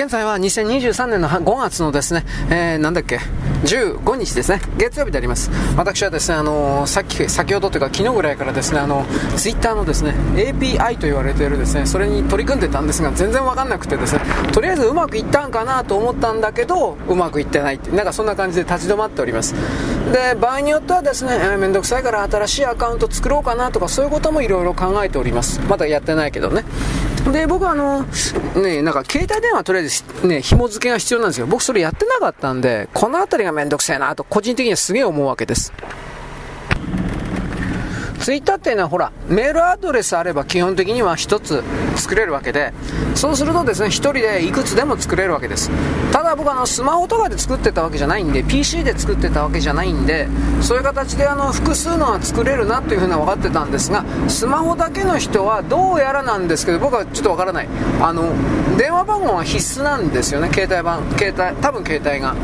現在は2023年の5月のですね、えー、なんだっけ、15日ですね、月曜日であります。私はですね、あのー、さっき、先ほどというか昨日ぐらいからですね、あの、ツイッターのですね、API と言われているですね、それに取り組んでたんですが、全然わかんなくてですね、とりあえずうまくいったんかなと思ったんだけど、うまくいってないって、なんかそんな感じで立ち止まっております。で、場合によってはですね、えー、めんどくさいから新しいアカウント作ろうかなとか、そういうこともいろいろ考えております。まだやってないけどね。で、僕はあの、ね、なんか携帯電話とりあえずね、紐付けが必要なんですけど。僕それやってなかったんで、この辺りがめんどくせえなと、個人的にはすげえ思うわけです。ツイッターっていうのはほら、メールアドレスあれば基本的には1つ作れるわけで、そうするとですね、1人でいくつでも作れるわけです。ただ僕あの、スマホとかで作ってたわけじゃないんで、PC で作ってたわけじゃないんで、そういう形であの、複数のは作れるなというふうには分かってたんですが、スマホだけの人はどうやらなんですけど、僕はちょっと分からない。あの、電話番号は必須なんですよね、携帯番、携帯、多分携帯が。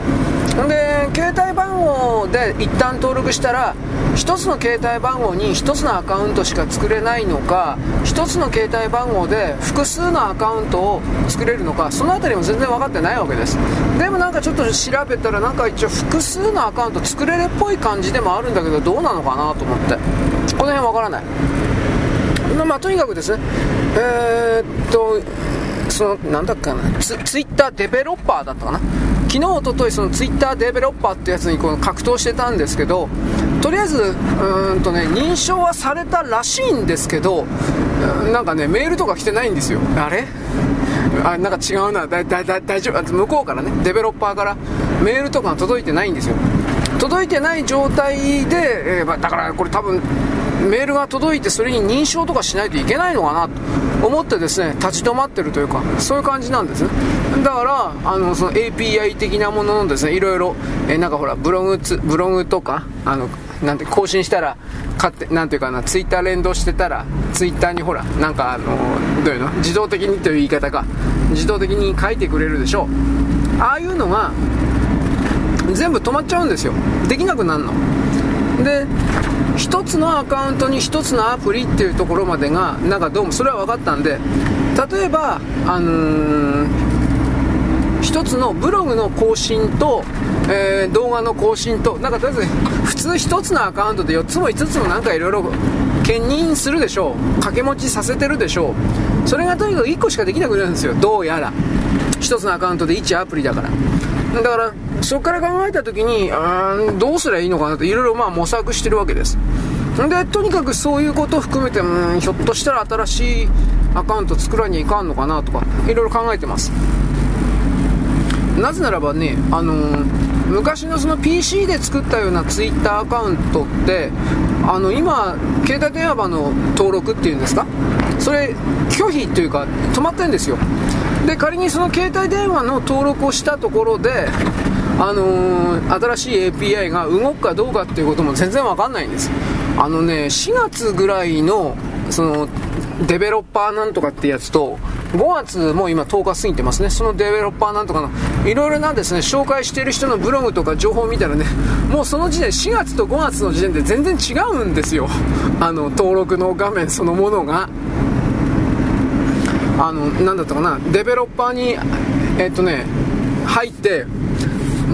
で携帯番号で一旦登録したら1つの携帯番号に1つのアカウントしか作れないのか1つの携帯番号で複数のアカウントを作れるのかその辺りも全然分かってないわけです。でもなんかちょっと調べたらなんか一応複数のアカウント作れるっぽい感じでもあるんだけどどうなのかなと思って。この辺分からない。まあとにかくですね。えー、っとそのなんだっけな。ツツイッターデベロッパーだったかな。昨日おとといそのツイッターデベロッパーってやつにこの格闘してたんですけどとりあえずうんとね認証はされたらしいんですけどなんかねメールとか来てないんですよ。あれ？あなんか違うな。だだだ大丈夫。向こうからね。デベロッパーからメールとかが届いてないんですよ。届いてない状態で、えー、だからこれ多分メールが届いてそれに認証とかしないといけないのかなと思ってですね立ち止まってるというかそういう感じなんです。ねだからあのその API 的なもののですねいろいろ、えー、なんかほらブログつブログとかあのなんて更新したら勝手なんていうかなツイッター連動してたらツイッターにほらなんかあのどういうの？自動的にという言い方か。自動的に書いてくれるでしょう。ああいうのが全部止まっちゃうんですよ。できなくなるの。で1つのアカウントに1つのアプリっていうところまでがなんかどうもそれは分かったんで例えばあのー、1つのブログの更新と、えー、動画の更新となんかとりあえず普通1つのアカウントで4つも5つもなんかいろいろ兼任するでしょう。掛け持ちさせてるでしょう。それがとにかく1個しかできなくなるんですよ。どうやら。1つのアカウントで1アプリだから。だからそこから考えた時にうんどうすりゃいいのかなといろいろまあ模索してるわけです。でとにかくそういうことを含めてうんひょっとしたら新しいアカウント作らにいかんのかなとかいろいろ考えてます。なぜならばね、あのー、昔のその PC で作ったような Twitter アカウントってあの今携帯電話番の登録っていうんですか？それ拒否というか止まってるんですよ。で仮にその携帯電話の登録をしたところであのー、新しい API が動くかどうかっていうことも全然わかんないんです。あのね4月ぐらいのそのデベロッパーなんとかってやつと5月も今10日過ぎてますね。そのデベロッパーなんとかのいろいろなですね紹介している人のブログとか情報を見たらねもうその時点4月と5月の時点で全然違うんですよ。あの登録の画面そのものが。あのなんだったかなデベロッパーにえっとね入って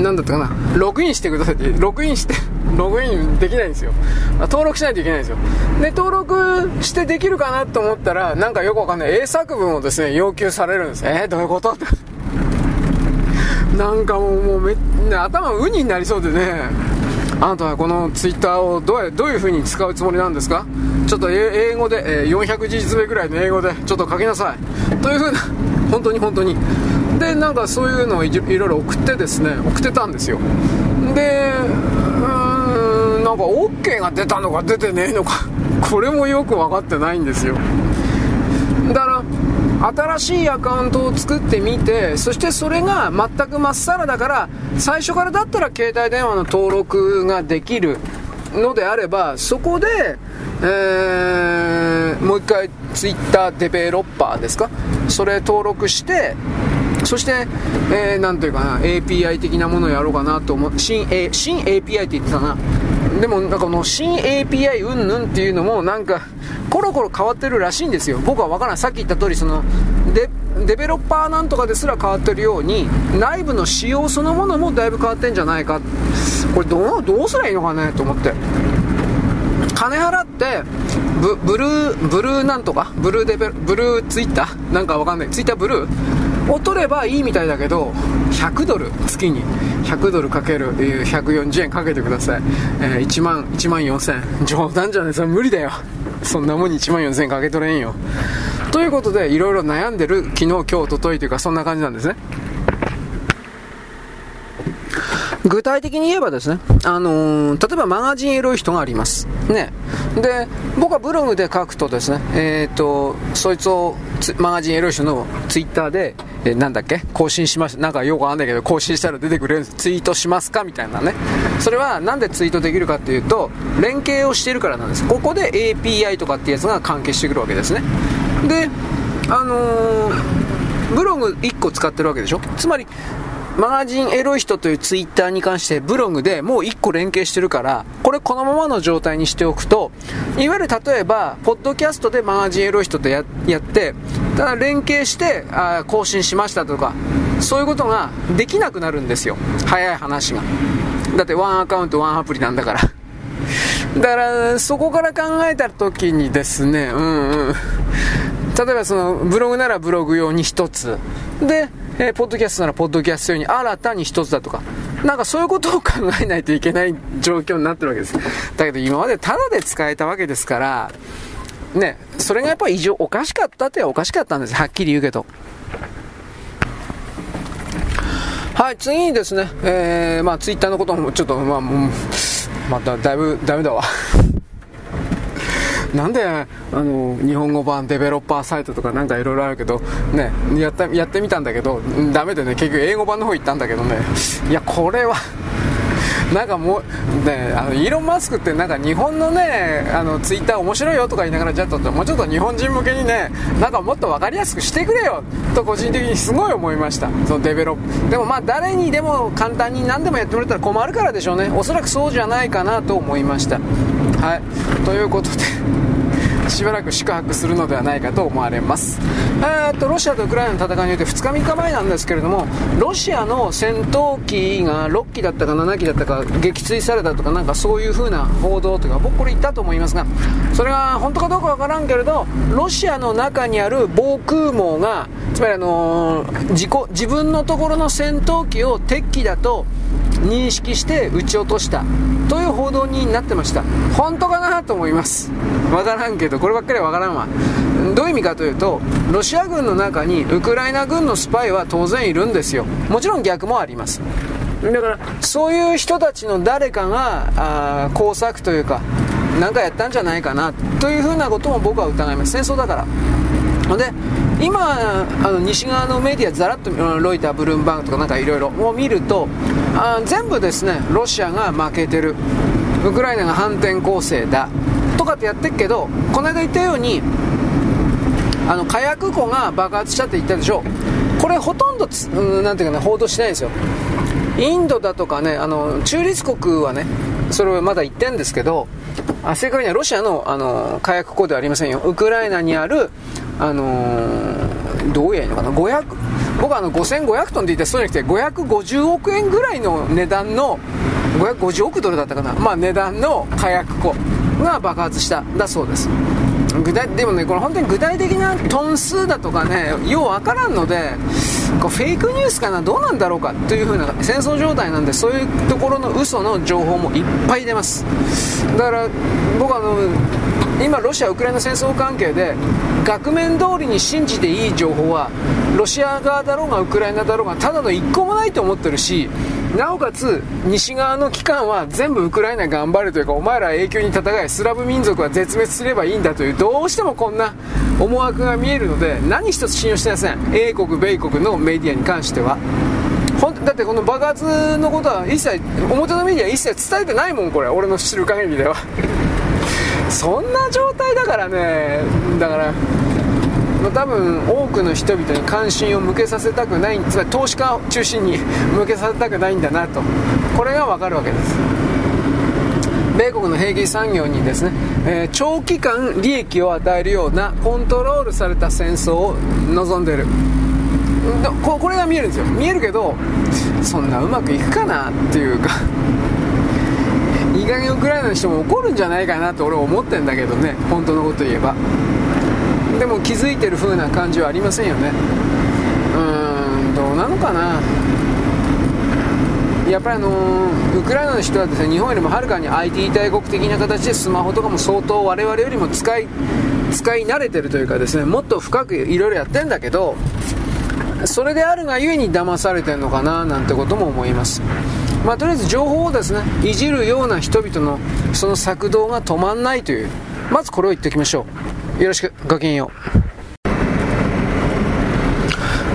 なんだったかな、ログインしてくださいって、ログインして、ログインできないんですよ。登録しないといけないんですよ。で、登録してできるかなと思ったら、なんかよくわかんない英作文をですね、要求されるんです。えー、どういうこと？っ てなんかもう、もうめ、頭ウニになりそうでね、あなたはこのツイッターをどうどういう風に使うつもりなんですか？ちょっと英語で、え、400字実目ぐらいの英語でちょっと書きなさい。という風な、本当に本当に。でなんかそういうのをいろいろ送ってですね送ってたんですよでうんなんか OK が出たのか出てねえのか これもよく分かってないんですよだから新しいアカウントを作ってみてそしてそれが全くまっさらだから最初からだったら携帯電話の登録ができるのであればそこで、えー、もう一回 Twitter デベロッパーですか？それ登録してそして、えー、というかな、API 的なものをやろうかなと思う。新、A、新 API って言ってたな。でも、なんかこの新 API うんぬんっていうのも、なんか、コロコロ変わってるらしいんですよ僕は分からないさっき言った通りそのデデベロッパーなんとかですら変わってるように内部の仕様そのものもだいぶ変わってんじゃないか。これどうどうすりゃいいのかねと思って。金払ってブブルーブルーなんとかブルーデベブルーツイッター？なんかわかんない。ツイッターブルー？を取ればいいみたいだけど100ドル月に。100ドルかける140円かけてください、えー、1万1万4000冗談じゃないそれ無理だよ。そんなもんに1万4000円かけ取れんよ。ということでいろいろ悩んでる昨日今日おとといというかそんな感じなんですね。具体的に言えばですね、あのー、例えばマガジンエロい人があります。ね。で、僕はブログで書くとですね、えっ、ー、と、そいつをマガジンエロい人のツイッターで、えー、なんだっけ？更新しました。なんかよくわかんないけど、更新したら出てくれるんですツイートしますか？みたいなね。それはなんでツイートできるかっていうと、連携をしているからなんです。ここで API とかってやつが関係してくるわけですね。で、あの、ブログ1個使ってるわけでしょ？つまり、マガジンエロい人というツイッターに関してブログでもう1個連携してるから、これこのままの状態にしておくと、いわゆる例えば、ポッドキャストでマガジンエロい人とややって、ただ連携してあ更新しましたとか、そういうことができなくなるんですよ。早い話が。だってワンアカウントワンアプリなんだから。だから、そこから考えた時にですね、うんうん。例えばそのブログならブログ用に1つ。で、えー、ポッドキャストならポッドキャスト用に新たに一つだとか、なんかそういうことを考えないといけない状況になってるわけです。だけど今までタダで使えたわけですから、ね、それがやっぱり異常、おかしかったっておかしかったんです。はっきり言うけど。はい、次にですね、えー、まあツイッターのこともちょっと、まあ、まただいぶダメだわ。なんであの日本語版デベロッパーサイトとかなんかいろいろあるけど、ね、やったやってみたんだけど、ダメでね、結局英語版の方行ったんだけどね、いや、これは なんかもう、ね、あのイーロン・マスクってなんか日本のね、あのツイッター面白いよとか言いながら、じゃあもうちょっと日本人向けにね、なんかもっと分かりやすくしてくれよと個人的にすごい思いました、そのデベロップ。でもまあ誰にでも簡単に何でもやってもらったら困るからでしょうね。おそらくそうじゃないかなと思いました。はい。ということしばらく宿泊するのではないかと思われます。えー、っと、ロシアとウクライナの戦いにおいて2日3日前なんですけれども、ロシアの戦闘機が6機だったか7機だったか撃墜されたとか、なんかそういう風な報道というか、僕これ言ったと思いますが、それが本当かどうかわからんけれど、ロシアの中にある防空網が、つまりあのー、自己、自分のところの戦闘機を敵機だと、認識して撃ち落としたという報道になってました。本当かなと思います。わからんけどこればっかりはわからんわ。どういう意味かというとロシア軍の中にウクライナ軍のスパイは当然いるんですよ。もちろん逆もあります。だからそういう人たちの誰かがあ工作というか何かやったんじゃないかなというふうなことも僕は疑います。戦争だから。で今あの西側のメディアざらっとロイターブルームバーグとかなんかいろいろを見るとあ全部ですねロシアが負けてる。ウクライナが反転攻勢だとかってやってるけどこの間言ったようにあの火薬庫が爆発したって言ったでしょ。これほとんどつ、うん、なんていうかね報道してないんですよ。インドだとかねあの中立国はねそれをまだ言ってるんですけどあ正確にはロシアのあの火薬庫ではありませんよ。ウクライナにあるあのー、どう言えばいいのかな、500、僕はあの5500トンって言ってそうじゃなくて、550億円ぐらいの値段の、550億ドルだったかな、まあ値段の火薬庫が爆発しただそうです。具体でもね、これ本当に具体的なトン数だとかね、ようわからんので、こうフェイクニュースかな、どうなんだろうかという風な戦争状態なんで、そういうところの嘘の情報もいっぱい出ます。だから僕はあの今、ロシア・ウクライナ戦争関係で額面通りに信じていい情報はロシア側だろうがウクライナだろうがただの一個もないと思ってるしなおかつ西側の機関は全部ウクライナ頑張るというかお前ら永久に戦いスラブ民族は絶滅すればいいんだというどうしてもこんな思惑が見えるので何一つ信用してません英国、米国のメディアに関しては。だってこの爆発のことは一切表のメディア一切伝えてないもんこれ。俺の知る限りでは。そんな状態だからね。だから多分多くの人々に関心を向けさせたくないつまり投資家を中心に向けさせたくないんだなと。これが分かるわけです。米国の兵器産業にですね、えー、長期間利益を与えるようなコントロールされた戦争を望んでる。ここれが見えるんですよ。見えるけどそんなうまくいくかなっていうか。いい加減ウクライナの人も怒るんじゃないかなと俺は思ってんだけどね本当のこと言えば。でも気づいてる風な感じはありませんよね。うーんどうなのかな。やっぱりあのー、ウクライナの人はですね日本よりもはるかに IT 大国的な形でスマホとかも相当我々よりも使い使い慣れてるというかですねもっと深くいろいろやってんだけどそれであるがゆえに騙されてるのかななんてことも思います。まあ、とりあえず情報をですねいじるような人々のその策動が止まんないというまずこれを言っておきましょう。よろしくごきげんよう。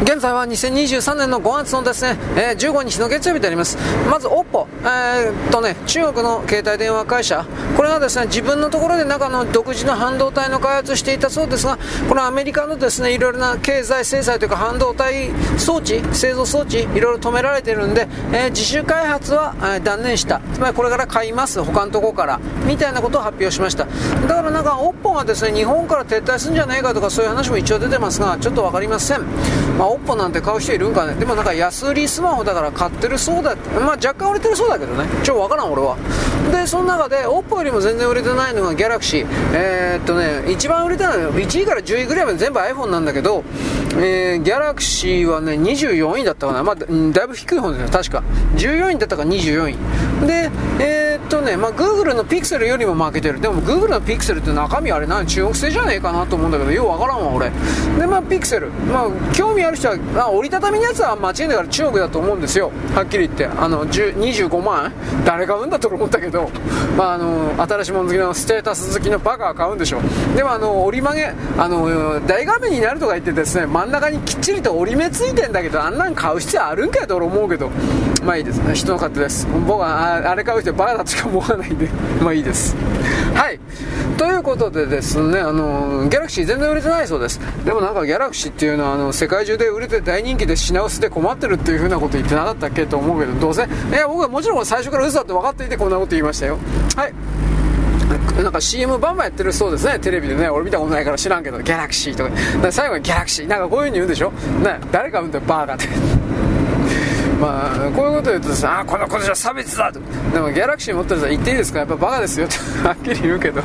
現在は2023年の5月のですね、えー、15日の月曜日であります。まず、OPPO、えー、とね、中国の携帯電話会社、これがですね、自分のところで中の独自の半導体の開発をしていたそうですが、このアメリカのですね、いろいろな経済制裁というか半導体装置、製造装置、いろいろ止められているんで、えー、自主開発は、え、断念した。つまりこれから買います、他のところから、みたいなことを発表しました。だからなんか、OPPO がですね、日本から撤退するんじゃないかとか、そういう話も一応出てますが、ちょっとわかりません。まあ、OPPO なんて買う人いるんかね。でもなんか安売りスマホだから買ってるそうだまあ若干売れてるそうだけどね。超わからん俺は。でその中で OPPO よりも全然売れてないのが Galaxy えー、っとね一番売れてないの1位から10位ぐらいまで全部 iPhone なんだけど、えー、Galaxy はね24位だったかな。まあだいぶ低い方ですよ確か。14位だったか24位。でえー、とねまあ Google の Pixel よりも負けてる。でも Google の Pixel って中身あれ何中国製じゃねえかなと思うんだけどようわからんわ俺。でまあ Pixel まあ興味ある人は、まあ、折りたたみのやつは間違いなから中国だと思うんですよ。はっきり言って。あの25万？誰買うんだと思ったけど、まあ、あの新しいもの好きのステータス好きのバカは買うんでしょう。でもあの折り曲げあの大画面になるとか言ってですね真ん中にきっちりと折り目ついてんだけどあんなん買う必要あるんかいと思うけど。まあいいです。ね人の勝手です。僕はあれ買う人バカだとしか思わないんで。まあいいです。はい。ということでですねあのギャラクシー全然売れてないそうです。でもなんかギャラクシーっていうのはあの世界中で売れて大人気で品薄で困ってるっていう風なこと言ってなかったっけと思うけどどうせ。いや僕はもちろん最初から嘘だって分かっていてこんなこと言いましたよ。はい。なんか CM バンバンやってるそうですね、テレビでね、俺見たことないから知らんけど、ギャラクシーとか、か最後にギャラクシー、なんかこういう風に言うんでしょ、ね、誰か言うんだよ、バーガーって。まあ、こういうこと言うとですね、あ、このことじゃ差別だ。と。でも、ギャラクシー持ってる人は言っていいですか？やっぱバカですよって。はっきり言うけど。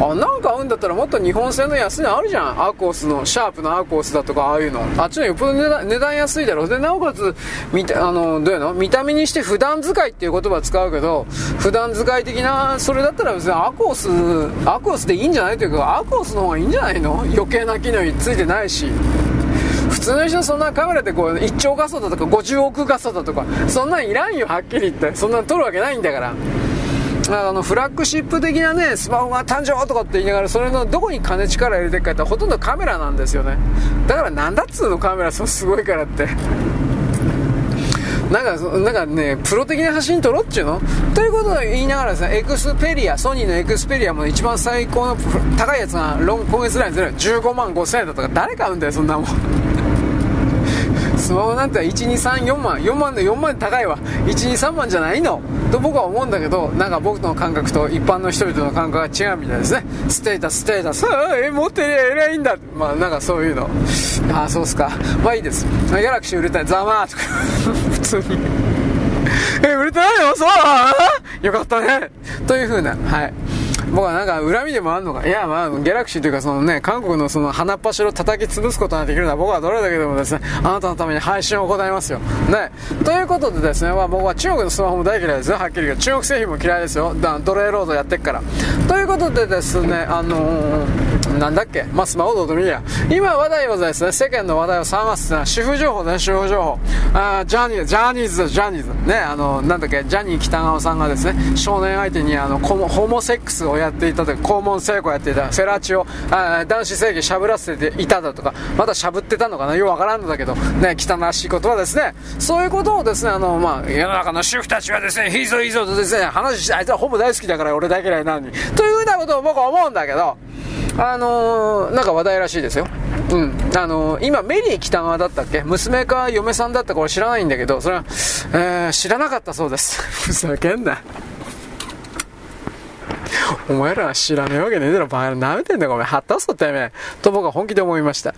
あなんか合うんだったらもっと日本製の安いのあるじゃん。アーコースのシャープのアーコースだとかああいうの。あっちのよっぽど値段値段安いだろ。でなおかつ見たあのどういうの？見た目にして普段使いっていう言葉使うけど普段使い的なそれだったら別にアーコースアーコースでいいんじゃない？というかアーコースの方がいいんじゃないの？余計な機能についてないし。普通の人そんなカメラでこう1兆画素だとか50億画素だとかそんなんいらんよはっきり言ってそんなん撮るわけないんだから。あのフラッグシップ的なねスマホが誕生とかって言いながらそれのどこに金力入れてるかってほとんどカメラなんですよね。だからなんだっつうのカメラそうすごいからって。なんか、なんかね、プロ的な写真撮ろっちゅうの？ということを言いながらですね、エクスペリア、ソニーのエクスペリアも一番最高の高いやつが、ロン今月ぐらいに15万5千円だとか、誰買うんだよ、そんなもん。スマホなんて1234万4万で4万高いわ。123万じゃないの。と僕は思うんだけどなんか僕の感覚と一般の人々の感覚が違うみたいですね。ステータスステータス。え持ってりゃ偉いんだまあなんかそういうの。ああそうっすか。まあいいです。ギャラクシー売れたい。ざまー。と か普通に。え売れてないの？そう？よかったね。というふうな。はい。僕はなんか恨みでもあるのか？いや、まあ、ギャラクシーというか、そのね、韓国のその鼻っ柱を叩き潰すことができるのは僕はどれだけでもですね、あなたのために配信を行いますよ。ね。ということでですね、まあ僕は中国のスマホも大嫌いですよ、はっきり言う中国製品も嫌いですよ。だ奴隷ロードやってっから。ということでですね、あのー、なんだっけ？まあ、スマホどうでもいいや。今話題はですね、世間の話題を探すのは主婦情報ね、主婦情報。あジャニーズ、ジャニーズ。ジャニーズ。ね、あの、なんだっけ、ジャニー北川さんがですね、少年相手にあの、ホモセックスをやっていたという肛門成功やっていたフェラチオあ男子正義しゃぶらせていただとかまだしゃぶってたのかな？ようわからんのだけどね汚らしいことはですね。そういうことをですねあのまあ世の中の主婦たちはですねいいぞいいぞとですね話してあいつはほぼ大好きだから俺大嫌いなのに。というふうなことを僕は思うんだけどあのー、なんか話題らしいですようん、あのー、今、メリー北川だったっけ？娘か嫁さんだったか俺知らないんだけど、それは、えー、知らなかったそうです。ふざけんな。お前ら知らねえわけねえだろ、バカなめてんだよ、ごめん。はったそってめえ。と僕は本気で思いました。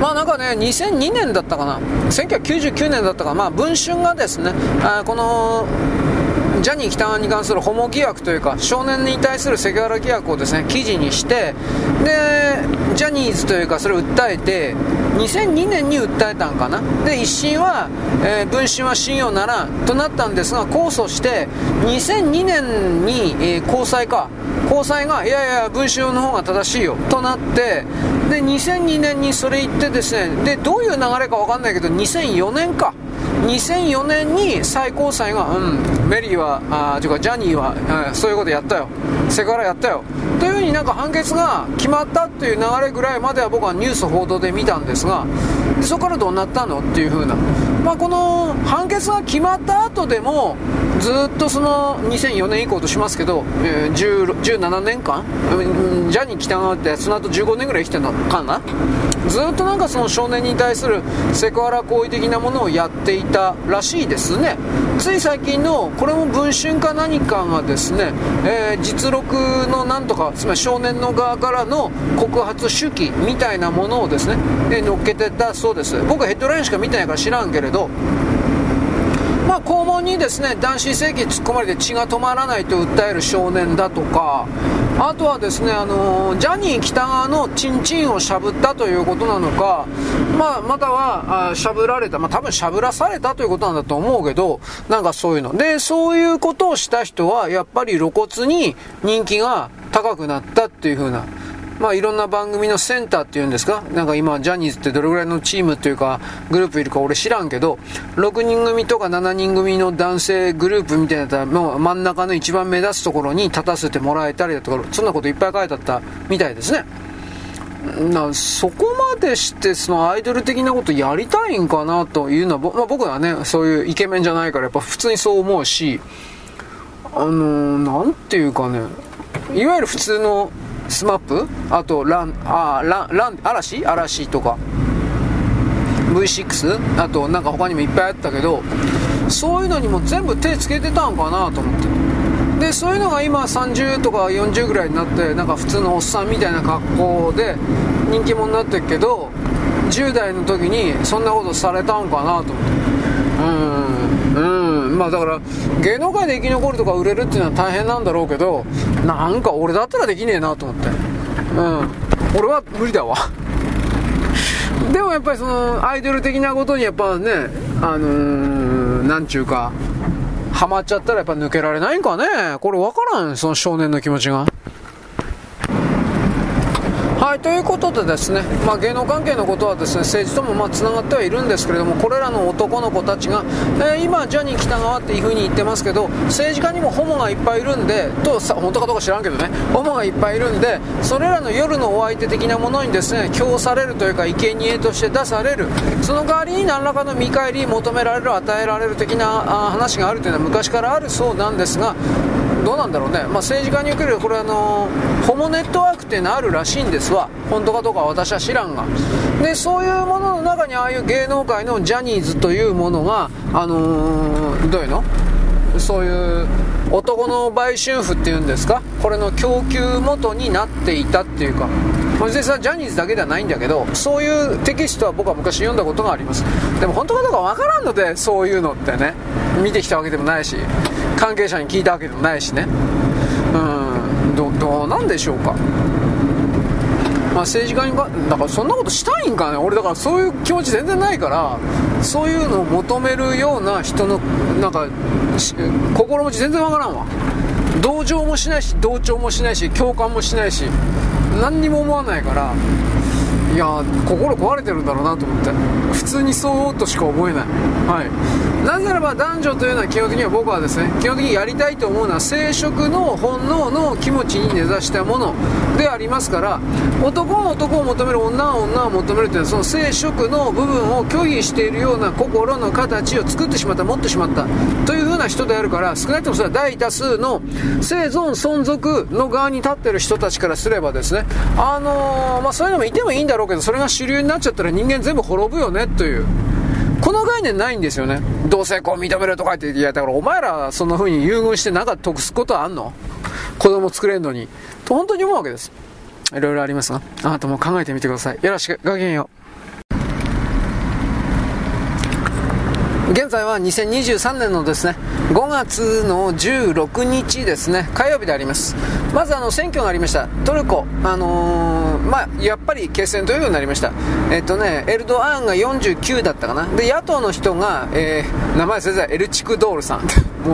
まあなんかね、2002年だったかな、1999年だったかな、まあ、文春がですね、あこのジャニー喜多川に関するホモ疑惑というか、少年に対するセクハラ疑惑をですね、記事にして、で、ジャニーズというか、それを訴えて、2002年に訴えたんかな？で、一審は、えー、文春は信用ならんとなったんですが、控訴して、2002年に、えー、高裁か、高裁が、いやいや、文春の方が正しいよ、となって、で、2002年にそれ言ってですね、で、どういう流れかわかんないけど、2004年か。2004年に最高裁が、うん、メリーは、あというかジャニーは、あそういうことやったよ、セクハラやったよ、というふうになんか判決が決まったっていう流れぐらいまでは僕はニュース報道で見たんですが、そこからどうなったのっていうふうな、まあ、この判決が決まった後でも、ずっとその2004年以降としますけど、えー、17年間、ジャニー喜多川ってその後15年ぐらい生きてるのかな、ずっとなんかその少年に対するセクハラ行為的なものをやっていたらしいですね。つい最近の、これも文春か何かがですね、えー、実録のなんとか、つまり少年の側からの告発手記みたいなものをですね、えー、乗っけてたそうです。僕ヘッドラインしか見てないから知らんけれど、肛門にですね男子性器突っ込まれて血が止まらないと訴える少年だとか、あとはですね、あのジャニー喜多川のチンチンをしゃぶったということなのか、まあ、または、あしゃぶられた、まあ、多分しゃぶらされたということなんだと思うけど、なんかそういうの。で、そういうことをした人は、やっぱり露骨に人気が高くなったっていう風な。まあ、いろんな番組のセンターっていうんですか、なんか今、ジャニーズってどれぐらいのチームっていうか、グループいるか俺知らんけど、6人組とか7人組の男性グループみたいなったら、もう真ん中の一番目立つところに立たせてもらえたりだとか、そんなこといっぱい書いてあったみたいですね。なそこまでしてそのアイドル的なことやりたいんかなというのは、まあ、僕はねそういうイケメンじゃないからやっぱ普通にそう思うしあのー、ていうかねいわゆる普通のスマップ？あとラン、あラン、ラン、嵐？嵐とか、V6? あとなんか他にもいっぱいあったけど、そういうのにも全部手つけてたんかなと思って。で、そういうのが今30とか40ぐらいになって、なんか普通のおっさんみたいな格好で人気者になってるけど、10代の時にそんなことされたんかなと思って。うん、うん。まあだから芸能界で生き残るとか売れるっていうのは大変なんだろうけどなんか俺だったらできねえなと思って。うん。俺は無理だわ。でもやっぱりそのアイドル的なことにやっぱねあのー、なんちゅうかハマっちゃったらやっぱ抜けられないんかね。これ分からんその少年の気持ちが。はい、ということでですね、まあ、芸能関係のことはですね政治ともまあつながってはいるんですけれども、これらの男の子たちが、えー、今、ジャニー喜多川っていう風に言ってますけど、政治家にもホモがいっぱいいるんで、と本当かどうか知らんけどね、ホモがいっぱいいるんで、それらの夜のお相手的なものにですね供されるというか、生贄として出される、その代わりに何らかの見返り求められる、与えられる的な話があるというのは昔からあるそうなんですが、どうなんだろうね、まあ、政治家におけるこれあのホモネットワークっていうのあるらしいんですわ。本当かどうかは私は知らんが。でそういうものの中にああいう芸能界のジャニーズというものがあのー、どういうの？そういう男の売春婦っていうんですか？これの供給元になっていたっていうか。実際ジャニーズだけではないんだけどそういうテキストは僕は昔読んだことがあります。でも本当かどうかわからんのでそういうのってね。見てきたわけでもないし。関係者に聞いたわけでもないしね。うん。どどうなんでしょうか。まあ、政治家にかだからそんなことしたいんかね。俺だからそういう気持ち全然ないからそういうのを求めるような人のなんか心持ち全然わからんわ。同情もしないし同調もしないし共感もしないし何にも思わないからいや心壊れてるんだろうなと思って。普通にそうとしか思えない。はい。なぜならば男女というのは基本的には僕はですね基本的にやりたいと思うのは生殖の本能の気持ちに根ざしたものでありますから男は男を求める女は女を求めるというのはその生殖の部分を拒否しているような心の形を作ってしまった持ってしまったというふうな人であるから少なくともそれは大多数の生存存続の側に立ってる人たちからすればですねあのー、まあ、そういうのもいてもいいんだろうけどそれが主流になっちゃったら人間全部滅ぶよねというこの概念ないんですよね。同性婚認めるとか言って、いや、だからお前らそんな風に優遇してなんか得すことはあんの？子供作れんのに。と本当に思うわけです。いろいろありますが、あなたも考えてみてください。よろしく、ごきげんよう。現在は2023年のですね5月の16日ですね火曜日であります。まずあの選挙がありました。トルコあのー、まあやっぱり決選投票になりました。えっとねエルドアンが49だったかな。で野党の人が、えー、名前先生エルチクドールさん。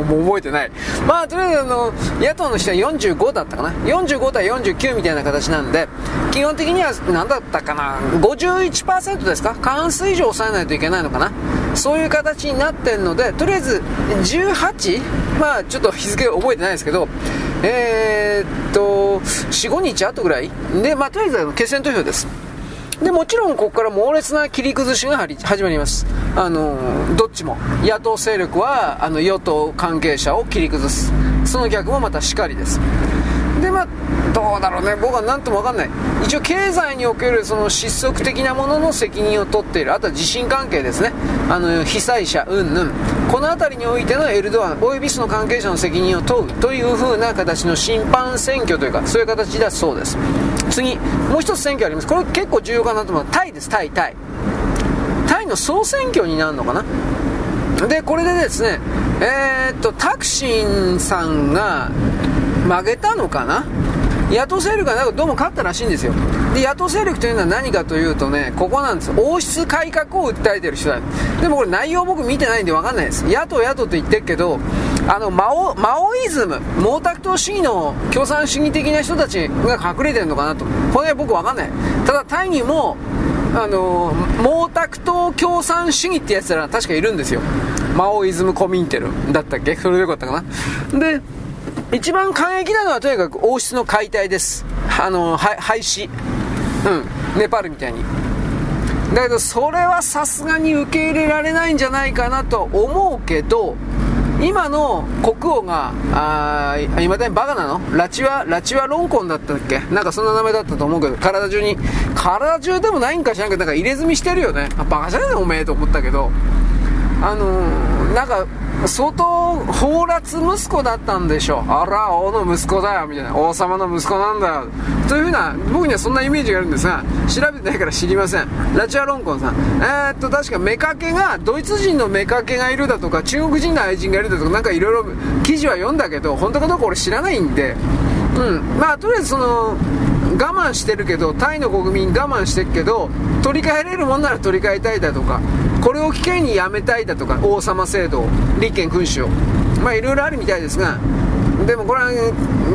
もう覚えてない。まあとりあえずあの野党の人は45だったかな。45対49みたいな形なんで基本的には何だったかな。51%ですか？過半数以上抑えないといけないのかな。そういう形になってるので、とりあえず18、まあちょっと日付覚えてないですけど、えー、っと、4、5日後ぐらい？で、まあとりあえず決選投票です。で、もちろんここから猛烈な切り崩しが始まります。あの、どっちも。野党勢力は、あの、与党関係者を切り崩す。その逆もまたしかりです。でまあどうだろうね。僕は何とも分かんない。一応経済におけるその失速的なものの責任を取っている。あとは地震関係ですね。あの被災者云々この辺りにおいてのエルドアンおよびその関係者の責任を問う。という風な形の審判選挙というかそういう形だそうです。次もう一つ選挙あります。これ結構重要かなと思うタイです。タイタイ。タイの総選挙になるのかな？でこれでですねえー、っとタクシンさんが曲げたのかな？野党勢力がな？んかどうも勝ったらしいんですよ。で野党勢力というのは何かというとねここなんです。王室改革を訴えてる人だ。でもこれ内容僕見てないんで分かんないです。野党野党と言ってるけどあのマオマオイズム毛沢東主義の共産主義的な人たちが隠れてるのかなと。これは僕分かんない。ただタイにもあの毛沢東共産主義ってやつら確かいるんですよ。マオイズムコミンテルだったっけ？それでよかったかな。で一番感激なのはとにかく王室の解体です。あの、廃止。うん。ネパールみたいに。だけど、それはさすがに受け入れられないんじゃないかなと思うけど、今の国王が、あいまだにバカなの？ラチワ、ラチワロンコンだったっけ？なんかそんな名前だったと思うけど、体中に、体中でもないんか知らんけど、なんか入れ墨してるよね。バカじゃねえおめえと思ったけど、あのー、なんか、相当、放辣息子だったんでしょう。あら、王の息子だよ、みたいな。王様の息子なんだよ。というふうな、僕にはそんなイメージがあるんですが、調べてないから知りません。ラチアロンコンさん。えー、っと、確か妾が、ドイツ人の妾がいるだとか、中国人の愛人がいるだとか、なんかいろいろ記事は読んだけど、本当かどうか俺知らないんで、うん。まあ、とりあえずその、我慢してるけど、タイの国民我慢してるけど、取り替えれるもんなら取り替えたいだとか、これを機会にやめたいだとか、王様制度、立憲君主を。まあいろいろあるみたいですが、でもこれは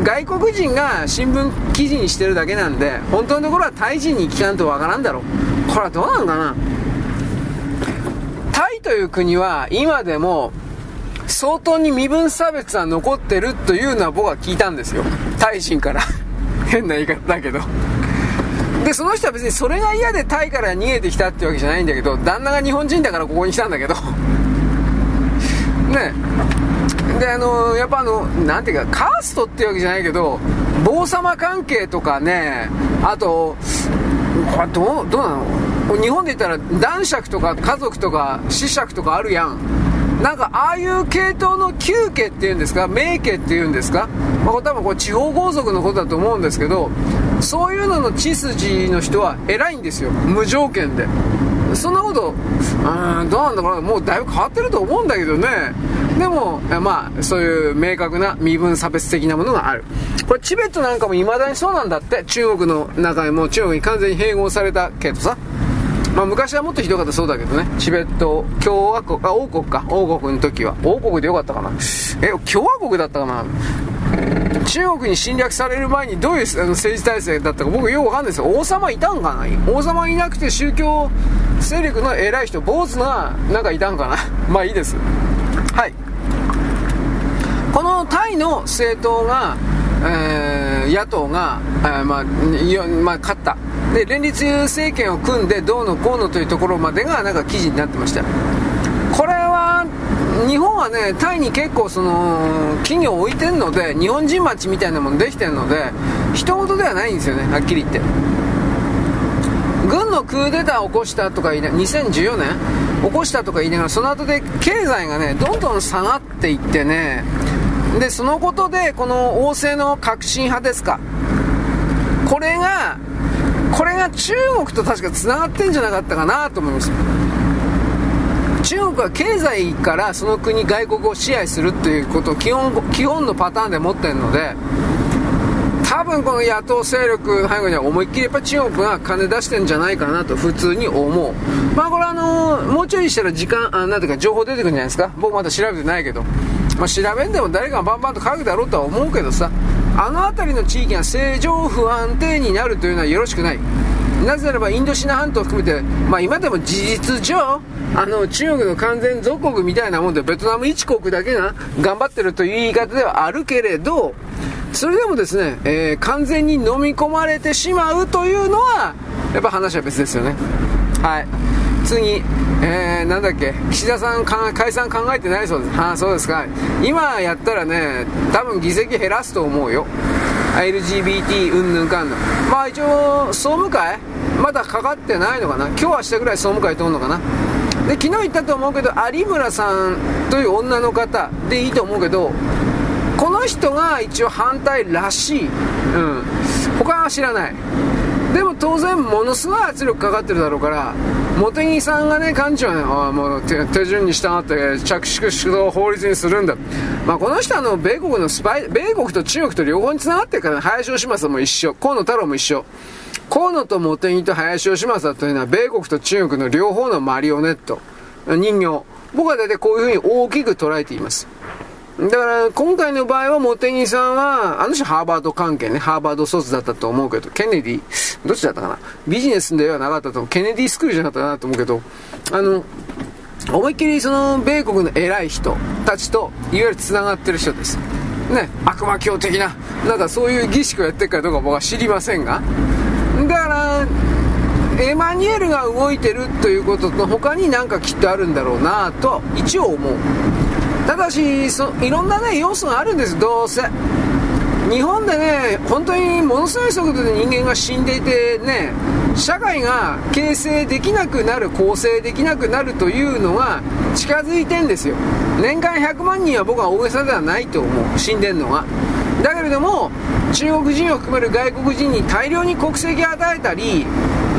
外国人が新聞記事にしてるだけなんで、本当のところはタイ人に聞かんとわからんだろう。これはどうなのかなタイという国は今でも相当に身分差別は残ってるというのは僕は聞いたんですよ。タイ人から 変な言い方だけどで、その人は別にそれが嫌でタイから逃げてきたってわけじゃないんだけど、旦那が日本人だからここに来たんだけど。ねで、あの、やっぱあの、なんていうか、カーストってわけじゃないけど、王様関係とかね、あと、これどう、どうなの？日本で言ったら男爵とか家族とか子爵とかあるやん。なんかああいう系統の旧家っていうんですか？名家っていうんですか、まあ、これ多分これ地方豪族のことだと思うんですけどそういうのの血筋の人は偉いんですよ。無条件で。そんなことうんどうなんだろうもうだいぶ変わってると思うんだけどね。でもまあそういう明確な身分差別的なものがある。これチベットなんかも未だにそうなんだって。中国の中にも中国に完全に併合されたけどさ。まあ、昔はもっとひどかったそうだけどね、チベット共和国、あ、王国か、王国の時は。王国でよかったかな。え、共和国だったかな。中国に侵略される前にどういう政治体制だったか僕よくわかんないですよ。王様いたんかな王様いなくて宗教勢力の偉い人、坊主がなんかいたんかな？まあいいです。はい。このタイの政党が、えー、野党が、えー、まあ、まあ、勝った。で、連立政権を組んでどうのこうのというところまでがなんか記事になってました。日本はね、タイに結構その、企業置いてるので、日本人町みたいなものできてるので、人事ではないんですよね、はっきり言って。軍のクーデターを起こしたとか言いな2014年起こしたとか言いながら、その後で経済がね、どんどん下がっていってね、で、そのことで、この王政の革新派ですか。これが、これが中国と確か繋がってんじゃなかったかなと思います。中国は経済からその国、外国を支配するということを基本基本のパターンで持ってるので、多分この野党勢力の背後には思いっきりやっぱ中国が金出してんじゃないかなと普通に思う。まあこれあのー、もうちょいしたら時間、あなんていうか情報出てくるんじゃないですか。僕まだ調べてないけど。まあ調べんでも誰かがバンバンと書くだろうとは思うけどさ、あの辺りの地域が正常不安定になるというのはよろしくない。なぜならばインドシナ半島を含めて、まあ、今でも事実上あの中国の完全属国みたいなもんでベトナム一国だけが頑張ってるという言い方ではあるけれどそれでもですね、えー、完全に飲み込まれてしまうというのはやっぱ話は別ですよね。はい。次、えー、なんだっけ。岸田さん解散考えてないそうです。はあそうですか。今やったらね多分議席減らすと思うよ。LGBT うんぬんかんぬん。まあ一応総務会？まだかかってないのかな。今日明日ぐらい総務会通るのかな。で昨日言ったと思うけど有村さんという女の方でいいと思うけどこの人が一応反対らしい、うん、他は知らない。でも当然ものすごい圧力かかってるだろうから茂木さんがね幹事長ねあもう手順に従って着手主導法律にするんだ、まあ、この人はあの米国のスパイ米国と中国と両方につながってるから、ね、林芳正もう一緒河野太郎も一緒。河野と茂木と林芳正というのは米国と中国の両方のマリオネット。人形。僕は大体こういうふうに大きく捉えています。だから今回の場合は茂木さんはあの人ハーバード関係ね。ハーバード卒だったと思うけどケネディ。どっちだったかな。ビジネスではなかったと思うケネディスクールじゃなかったなと思うけどあの思いっきりその米国の偉い人たちといわゆる繋がってる人です。ね。悪魔教的ななんかそういう儀式をやってるかどうか僕は知りませんがだからエマニュエルが動いてるということの他になんかきっとあるんだろうなと一応思う。ただしそいろんなね要素があるんですどうせ。日本でね本当にものすごい速度で人間が死んでいてね社会が形成できなくなる構成できなくなるというのが近づいてんですよ。年間100万人は僕は大げさではないと思う。死んでんのがだけれども中国人を含める外国人に大量に国籍を与えたり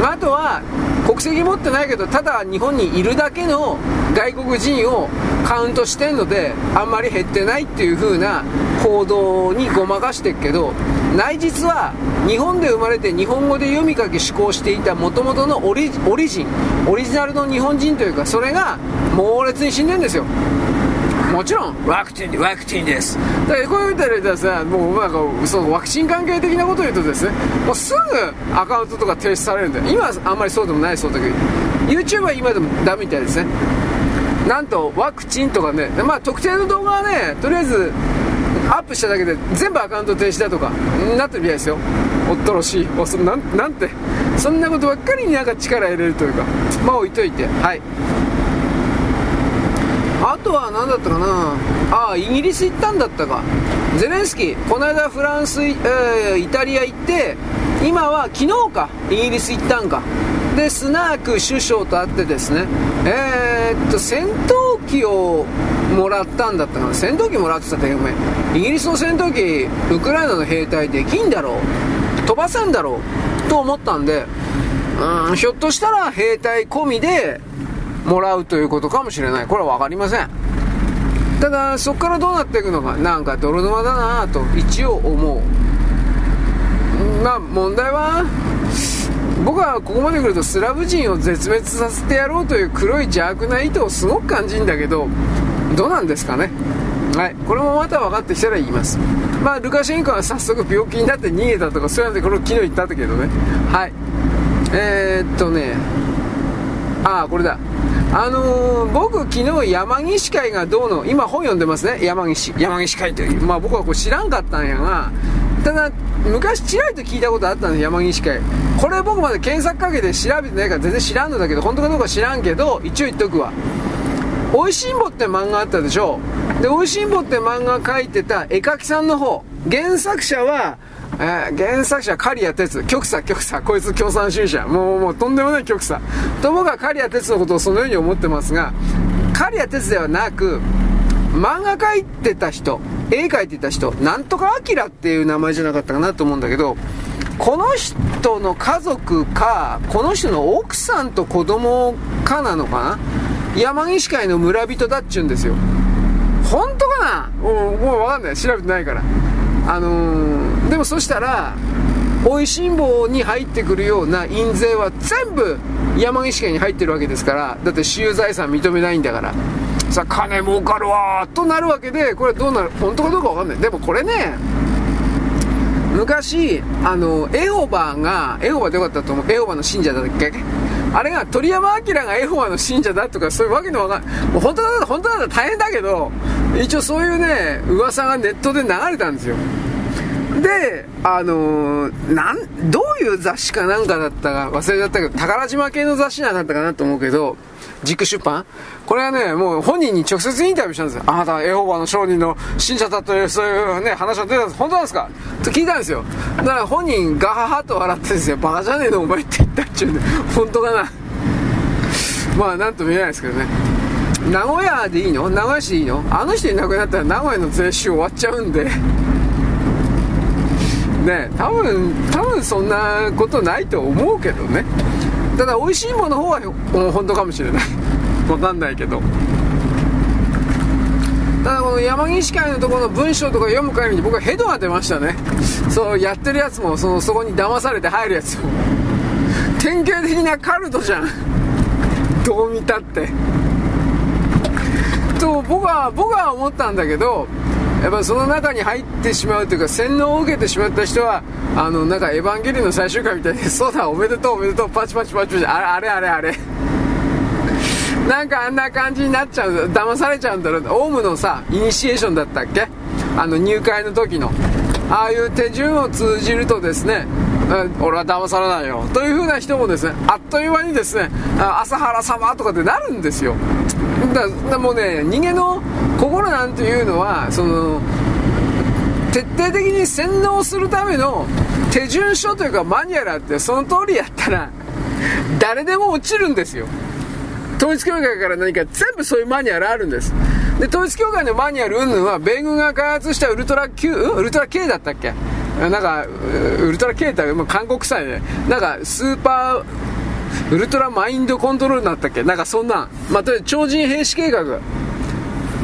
あとは国籍持ってないけどただ日本にいるだけの外国人をカウントしてんのであんまり減ってないっていう風な行動にごまかしてるけど内実は日本で生まれて日本語で読み書き思考していたもともとのオリオリジンオリジナルの日本人というかそれが猛烈に死んでるんですよ。もちろんワクチンでワクチンです。だからこういうたらさもうなんかそのワクチン関係的なことを言うとですねもうすぐアカウントとか停止されるんだよ今はあんまりそうでもないそうだけど YouTube は今でもダメみたいですね。なんとワクチンとかねまあ特定の動画はねとりあえずアップしただけで全部アカウント停止だとかなってるみたいですよ。おっとろしい。おそなんなんて。そんなことばっかりになんか力入れるというか。まあ置いといて。はい。とは何だったかな？ああイギリス行ったんだったか。ゼレンスキーこの間フランス、えー、イタリア行って今は昨日かイギリス行ったんか。でスナーク首相と会ってですね。えー、っと戦闘機をもらったんだったかな。戦闘機もらってたってごめん。イギリスの戦闘機ウクライナの兵隊できんだろう。飛ばせんだろう。と思ったんでうんひょっとしたら兵隊込みでもらうということかもしれないこれは分かりませんただそこからどうなっていくのかなんか泥沼だなと一応思うまあ問題は僕はここまで来るとスラブ人を絶滅させてやろうという黒い邪悪な意図をすごく感じるんだけどどうなんですかねはい、これもまた分かってきたら言います。まあ、ルカシェンコは早速病気になって逃げたとか、そういうので、これ昨日言ったんだけどね。はい。えー、っとね、ああ、これだ。あのー、僕、昨日山岸会がどうの、今本読んでますね、山岸、山岸会という。まあ僕はこれ知らんかったんやが、ただ、昔ちらりと聞いたことあったんです、山岸会。これ僕まで検索かけて調べてないから全然知らんのだけど、本当かどうか知らんけど、一応言っとくわ。おいしんぼって漫画あったでしょで、おいしんぼって漫画描いてた絵描きさんの方、原作者は、えー、原作者刈谷哲、極左極左、こいつ共産主義者、もうもうとんでもない極左。と僕は刈谷哲のことをそのように思ってますが、刈谷哲ではなく、漫画描いてた人、絵描いてた人、なんとかアキラっていう名前じゃなかったかなと思うんだけど、この人の家族か、この人の奥さんと子供かなのかな？山岸会の村人だっちゅうんですよ。本当かな？もう、もうわかんない。調べてないから。あのー、でもそしたら、おいしん坊に入ってくるような印税は全部山岸家に入ってるわけですから、だって私有財産認めないんだから。さあ、金儲かるわとなるわけで、これどうなる、本当かどうかわかんない。でもこれね、昔、あの、エホバが、エホバでよかったと思う。エホバの信者だっけ？あれが鳥山明がエホバの信者だとかそういうわけのわかんない。もう本当だ本当だったら大変だけど、一応そういうね、噂がネットで流れたんですよ。で、あのー、なん、どういう雑誌かなんかだったか忘れちゃったけど、宝島系の雑誌なんだったかなと思うけど、軸出版？これはね、もう本人に直接インタビューしたんですよ。あなたエホバの商人の信者だという、そういうね、話が出たんです。本当なんですか？と聞いたんですよ。だから本人、ガハハと笑ってですよ。バカじゃねえのお前って言ったっちゅうんで、本当かな。まあ、なんとも言えないですけどね。名古屋でいいの？名古屋市でいいの？あの人いなくなったら名古屋の税収終わっちゃうんで。ね、多分、多分そんなことないと思うけどね。ただ、美味しいものの方は本当かもしれない。わかんないけど。ただこの山岸会のところの文章とか読む限り僕はヘドが出ましたね。そう、やってるやつも、その、そこに騙されて入るやつも。典型的なカルトじゃん。どう見たって。と、僕は、僕は思ったんだけど、やっぱその中に入ってしまうというか洗脳を受けてしまった人はあのなんかエヴァンゲリオンの最終回みたいに そうだおめでとうおめでとうパチパチパチパチあれあれあれあれ。なんかあんな感じになっちゃう騙されちゃうんだろう。オウムのさイニシエーションだったっけ？あの入会の時の。ああいう手順を通じるとですね俺は騙されないよ。という風な人もですねあっという間にですね朝原様とかってなるんですよ。だだもうね人間の心なんていうのはその徹底的に洗脳するための手順書というかマニュアルあってその通りやったら誰でも落ちるんですよ。統一教会から何か全部そういうマニュアルあるんです。で統一教会のマニュアル云々は米軍が開発したウルトラ Q ウルトラ K だったっけ？なんかウルトラ K って韓国臭いね。なんかスーパーウルトラマインドコントロールになったっけ？なんかそんな、まあ、超人兵士計画。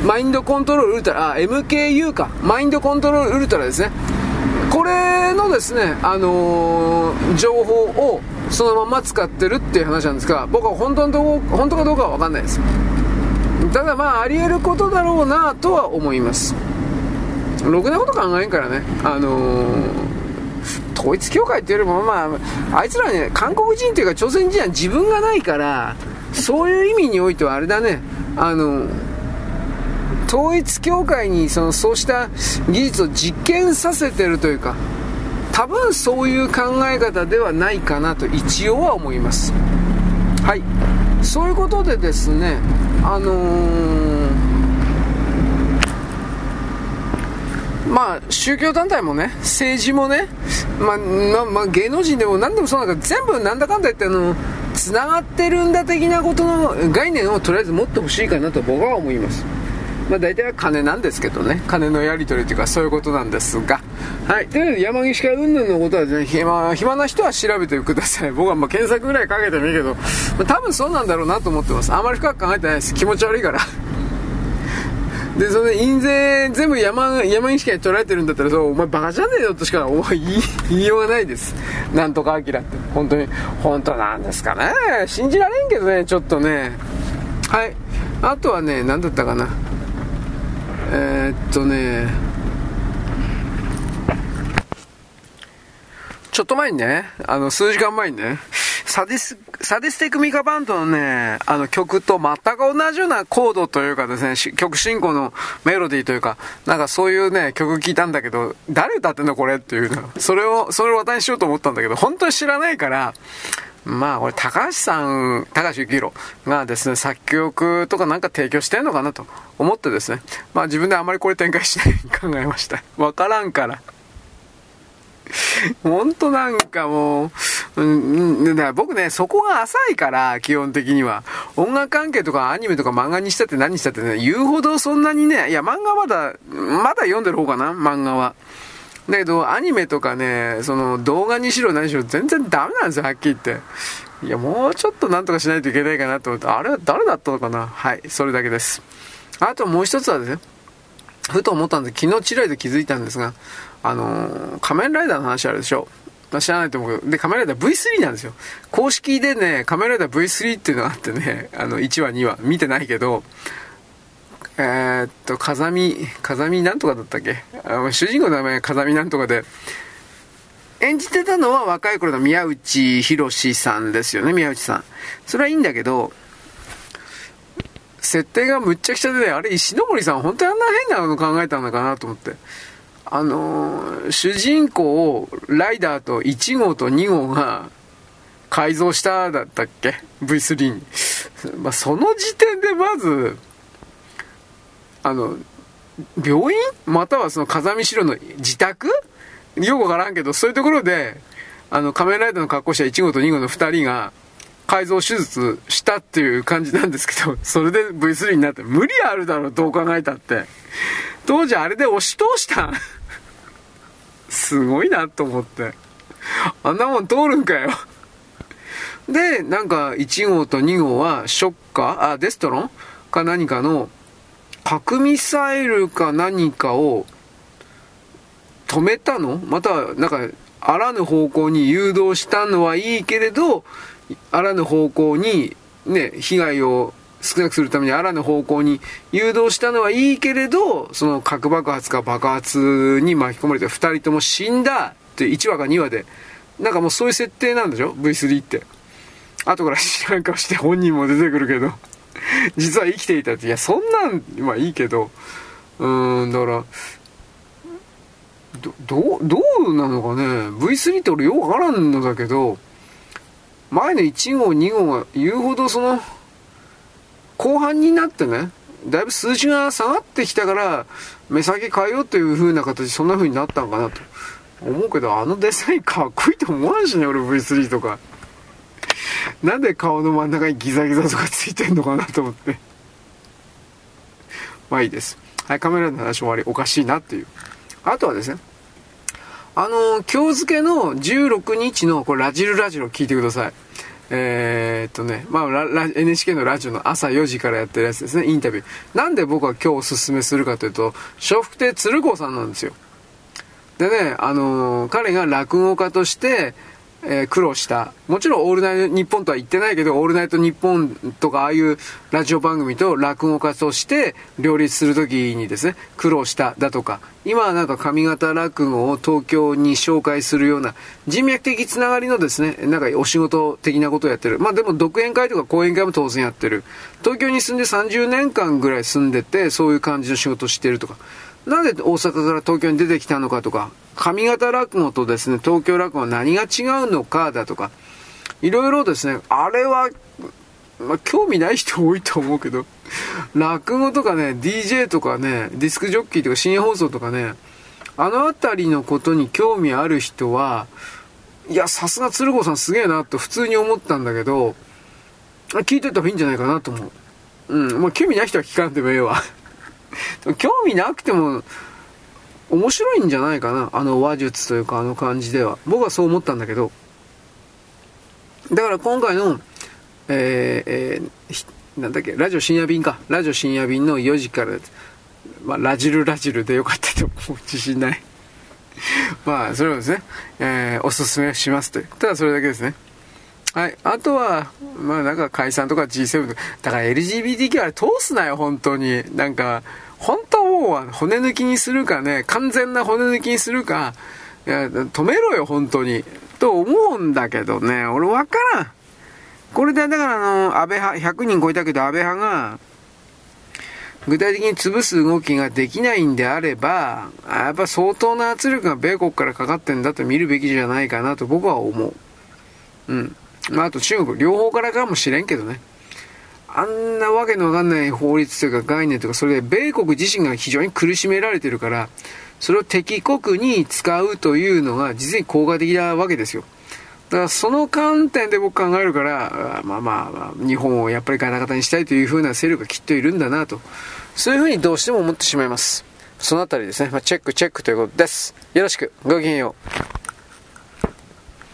マインドコントロールウルトラ、MKU か。マインドコントロールウルトラですね。これのですね、あのー、情報をそのまま使ってるっていう話なんですが、僕は本当の本当かどうかは分かんないです。ただまあ、あり得ることだろうなとは思います。ろくなこと考えんからね。あのー統一教会っていうよりも、まあ、あいつらね、韓国人というか朝鮮人は自分がないから、そういう意味においてはあれだね、あの、統一教会にそのそうした技術を実験させてるというか多分そういう考え方ではないかなと一応は思います。はい。そういうことでですねあのー、まあ宗教団体もね政治もねまあ、まあ、まあ、芸能人でも何でもそうなんか全部なんだかんだ言ってあのつながってるんだ的なことの概念をとりあえず持ってほしいかなと僕は思います。まあ、大体は金なんですけどね、金のやり取りというかそういうことなんですが、はい、という山岸会云々のことは、ね、暇暇な人は調べてください。僕はまあ検索ぐらいかけてもいいけど、まあ、多分そうなんだろうなと思ってます。あまり深く考えてないです。気持ち悪いから。で、その印税全部山、山岸会に取られてるんだったら、そう、お前バカじゃねえよとしか言い 言いようがないです。なんとかアキラって。本当に、本当なんですかね。信じられんけどね、ちょっとね。はい。あとはね、何だったかな。えー、っとね、ちょっと前にね、あの、数時間前にね、サディス、サディスティックミカバンドのね、あの曲と全く同じようなコードというかですね、曲進行のメロディーというか、なんかそういうね、曲聴いたんだけど、誰歌ってんのこれっていうの。それを、それを渡にしようと思ったんだけど、本当に知らないから、まあ、これ、高橋さん、高橋幸宏がですね、作曲とかなんか提供してんのかなと思ってですね、まあ自分であまりこれ展開しない考えました。わからんから。本当なんかもう、うん、僕ね、そこが浅いから、基本的には。音楽関係とかアニメとか漫画にしたって何したってね、言うほどそんなにね、いや、漫画まだ、まだ読んでる方かな、漫画は。だけど、アニメとかね、その動画にしろ何しろ全然ダメなんですよ、はっきり言って。いや、もうちょっとなんとかしないといけないかなと思って、あれは誰だったのかな？はい、それだけです。あともう一つはですね、ふと思ったんで、昨日チラリで気づいたんですが、あのー、仮面ライダーの話あるでしょ？知らないと思うけど、で、仮面ライダー V3 なんですよ。公式でね、仮面ライダー V3 っていうのがあってね、あの、1話、2話、見てないけど、えー、っと、風見、風見なんとかだったっけ？あ主人公の名前風見なんとかで、演じてたのは若い頃の宮内博さんですよね、宮内さん。それはいいんだけど、設定がむっちゃくちゃでね、あれ石森さん本当にあんな変なの考えたのかなと思って。あのー、主人公をライダーと1号と2号が改造しただったっけ ?V3 に。まあ、その時点でまず、あの、病院？またはその風見城の自宅？よくわからんけど、そういうところで、あの、仮面ライダーの格好した1号と2号の2人が、改造手術したっていう感じなんですけど、それで V3 になって、無理あるだろう、どう考えたって。当時あれで押し通した すごいなと思って。あんなもん通るんかよ。で、なんか1号と2号はショッカー、あ、デストロン？か何かの核ミサイルか何かを止めたの？または、なんか、あらぬ方向に誘導したのはいいけれど、あらぬ方向に、ね、被害を少なくするためにあらぬ方向に誘導したのはいいけれど、その核爆発か爆発に巻き込まれて2人とも死んだって1話か2話で、なんかもうそういう設定なんでしょ ?V3 って。後から知らん顔して本人も出てくるけど、実は生きていたって、いや、そんなん、まあいいけど、うーん、だから、ど、う、どうなのかね ?V3 って俺よくわからんのだけど、前の1号、2号が言うほどその、後半になってね、だいぶ数字が下がってきたから、目先変えようという風な形、そんな風になったんかなと思うけど、あのデザインかっこいいと思わんしね、俺 V3 とか。なんで顔の真ん中にギザギザとかついてんのかなと思って。まあいいです。はい、カメラの話終わり、おかしいなっていう。あとはですね、あの今日付の16日の、これラジルラジオ聞いてください。えー、っとね、まあ、NHK のラジオの朝4時からやってるやつですね、インタビュー。なんで僕は今日おすすめするかというと、笑福亭鶴光さんなんですよ。でね、あのー、彼が落語家として、えー、苦労した。もちろんオールナイトニッポンとは言ってないけど、オールナイトニッポンとかああいうラジオ番組と落語家として両立するときにですね、苦労しただとか、今はなんか上方落語を東京に紹介するような人脈的つながりのですね、なんかお仕事的なことをやってる。まあでも独演会とか講演会も当然やってる。東京に住んで30年間ぐらい住んでて、そういう感じの仕事をしてるとか。なんで大阪から東京に出てきたのかとか、上方落語とですね、東京落語は何が違うのかだとか、いろいろですね、あれは、まあ、興味ない人多いと思うけど、落語とかね、DJ とかね、ディスクジョッキーとか深夜放送とかね、あの辺りのことに興味ある人は、いや、さすが鶴子さんすげえなと普通に思ったんだけど、聞いてた方がいいんじゃないかなと思う。うん、まあ興味ない人は聞かんでもええわ。興味なくても、面白いんじゃないかな。あの話術というか、あの感じでは。僕はそう思ったんだけど。だから今回の、えー、えー、なんだっけ、ラジオ深夜便か。ラジオ深夜便の4時からまあ、ラジルラジルでよかったと思う自信ない。まあ、それをですね、えー、おすすめしますという。ただそれだけですね。はい。あとは、まあなんか解散とか G7 とか、だから LGBTQ あれ通すなよ、本当に。なんか、本当は骨抜きにするかね、完全な骨抜きにするか、いや、止めろよ、本当に。と思うんだけどね、俺わからん。これで、だからあの、安倍派、100人超えたけど安倍派が、具体的に潰す動きができないんであれば、やっぱ相当な圧力が米国からかかってんだと見るべきじゃないかなと僕は思う。うん。まあ、あと中国、両方からかもしれんけどね。あんなわけのわかんない法律というか概念とか、それで米国自身が非常に苦しめられてるから、それを敵国に使うというのが実に効果的なわけですよ。だからその観点で僕考えるから、まあまあ、日本をやっぱりガタガタにしたいという風な勢力がきっといるんだなと。そういうふうにどうしても思ってしまいます。そのあたりですね、まあ、チェックチェックということです。よろしく、ごきげんよう。